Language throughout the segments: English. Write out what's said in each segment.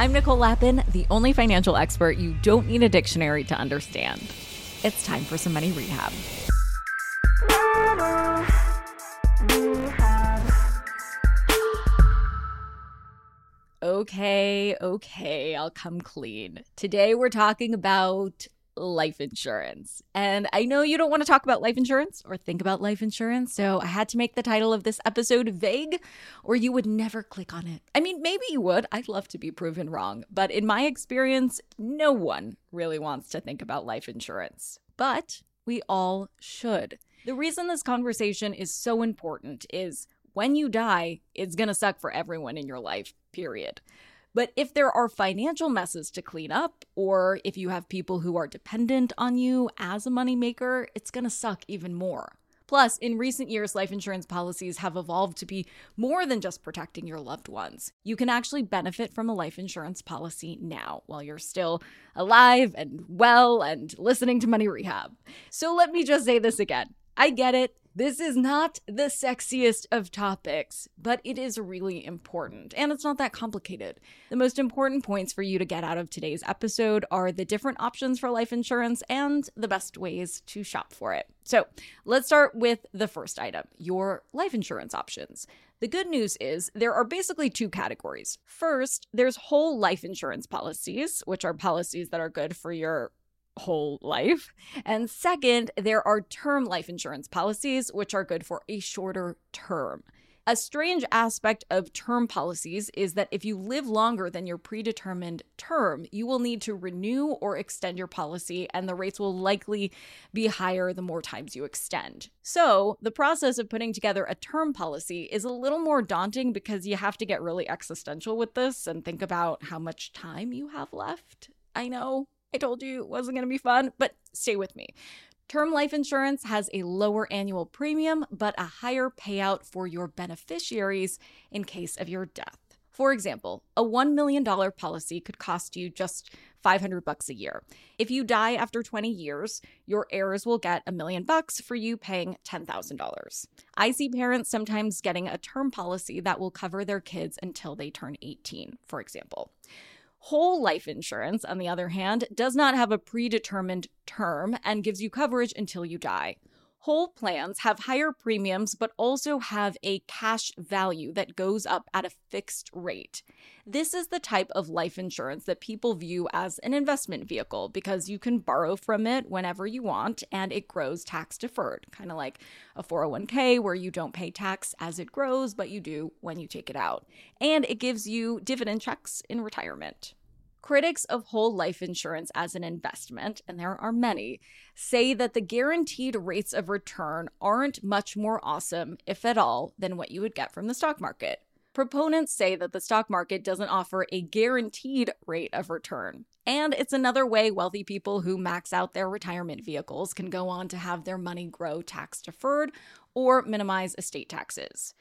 I'm Nicole Lapin, the only financial expert you don't need a dictionary to understand. It's time for some money rehab. Okay, okay, I'll come clean. Today we're talking about life insurance. And I know you don't want to talk about life insurance or think about life insurance, so I had to make the title of this episode vague, or you would never click on it. I mean, maybe you would. I'd love to be proven wrong. But in my experience, no one really wants to think about life insurance. But we all should. The reason this conversation is so important is when you die, it's going to suck for everyone in your life, period. But if there are financial messes to clean up, or if you have people who are dependent on you as a moneymaker, it's gonna suck even more. Plus, in recent years, life insurance policies have evolved to be more than just protecting your loved ones. You can actually benefit from a life insurance policy now while you're still alive and well and listening to Money Rehab. So let me just say this again. I get it. This is not the sexiest of topics, but it is really important, and it's not that complicated. The most important points for you to get out of today's episode are the different options for life insurance and the best ways to shop for it. So, let's start with the first item your life insurance options. The good news is there are basically two categories. First, there's whole life insurance policies, which are policies that are good for your whole life. And second, there are term life insurance policies, which are good for a shorter term. A strange aspect of term policies is that if you live longer than your predetermined term, you will need to renew or extend your policy, and the rates will likely be higher the more times you extend. So, the process of putting together a term policy is a little more daunting because you have to get really existential with this and think about how much time you have left. I know, I told you it wasn't going to be fun, but stay with me. Term life insurance has a lower annual premium, but a higher payout for your beneficiaries in case of your death. For example, a $1 million policy could cost you just 500 bucks a year. If you die after 20 years, your heirs will get a million bucks for you paying $10,000. I see parents sometimes getting a term policy that will cover their kids until they turn 18, for example. Whole life insurance, on the other hand, does not have a predetermined term and gives you coverage until you die. Whole plans have higher premiums but also have a cash value that goes up at a fixed rate. This is the type of life insurance that people view as an investment vehicle because you can borrow from it whenever you want and it grows tax deferred, kind of like a 401k where you don't pay tax as it grows, but you do when you take it out. And it gives you dividend checks in retirement. Critics of whole life insurance as an investment, and there are many, say that the guaranteed rates of return aren't much more awesome, if at all, than what you would get from the stock market. Proponents say that the stock market doesn't offer a guaranteed rate of return. And it's another way wealthy people who max out their retirement vehicles can go on to have their money grow tax deferred or minimize estate taxes.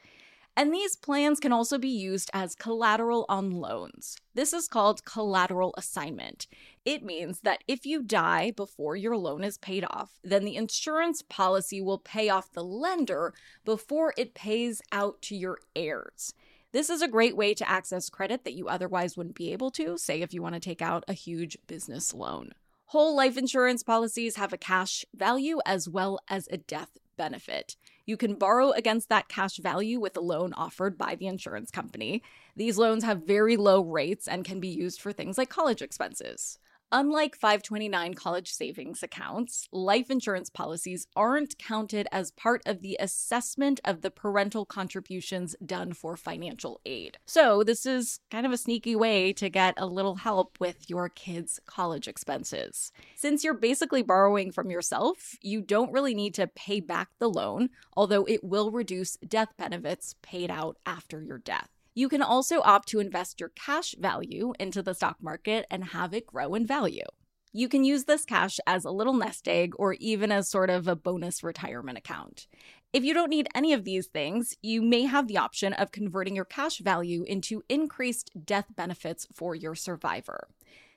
And these plans can also be used as collateral on loans. This is called collateral assignment. It means that if you die before your loan is paid off, then the insurance policy will pay off the lender before it pays out to your heirs. This is a great way to access credit that you otherwise wouldn't be able to, say, if you want to take out a huge business loan. Whole life insurance policies have a cash value as well as a death benefit. You can borrow against that cash value with a loan offered by the insurance company. These loans have very low rates and can be used for things like college expenses. Unlike 529 college savings accounts, life insurance policies aren't counted as part of the assessment of the parental contributions done for financial aid. So, this is kind of a sneaky way to get a little help with your kids' college expenses. Since you're basically borrowing from yourself, you don't really need to pay back the loan, although it will reduce death benefits paid out after your death. You can also opt to invest your cash value into the stock market and have it grow in value. You can use this cash as a little nest egg or even as sort of a bonus retirement account. If you don't need any of these things, you may have the option of converting your cash value into increased death benefits for your survivor.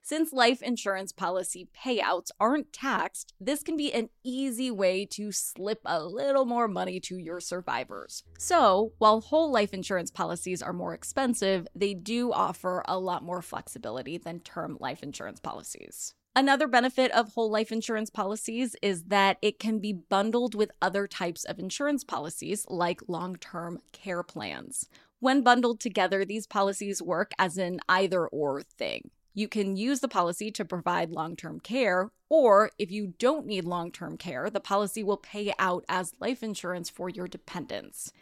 Since life insurance policy payouts aren't taxed, this can be an easy way to slip a little more money to your survivors. So, while whole life insurance policies are more expensive, they do offer a lot more flexibility than term life insurance policies. Another benefit of whole life insurance policies is that it can be bundled with other types of insurance policies, like long term care plans. When bundled together, these policies work as an either or thing. You can use the policy to provide long term care, or if you don't need long term care, the policy will pay out as life insurance for your dependents.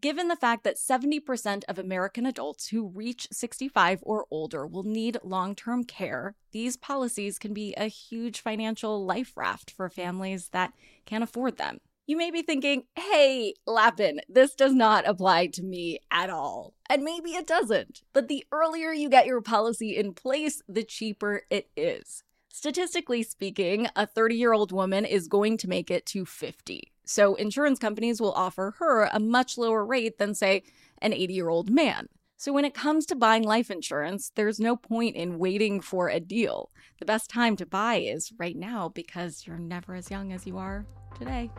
Given the fact that 70% of American adults who reach 65 or older will need long term care, these policies can be a huge financial life raft for families that can't afford them. You may be thinking, hey, Lapin, this does not apply to me at all. And maybe it doesn't. But the earlier you get your policy in place, the cheaper it is. Statistically speaking, a 30 year old woman is going to make it to 50. So insurance companies will offer her a much lower rate than, say, an 80 year old man. So when it comes to buying life insurance, there's no point in waiting for a deal. The best time to buy is right now because you're never as young as you are today.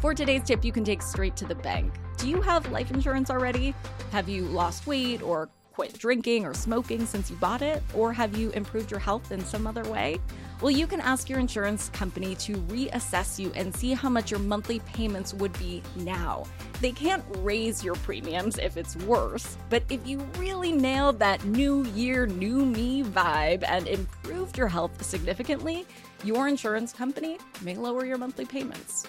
For today's tip, you can take straight to the bank. Do you have life insurance already? Have you lost weight or quit drinking or smoking since you bought it? Or have you improved your health in some other way? Well, you can ask your insurance company to reassess you and see how much your monthly payments would be now. They can't raise your premiums if it's worse, but if you really nailed that new year, new me vibe and improved your health significantly, your insurance company may lower your monthly payments.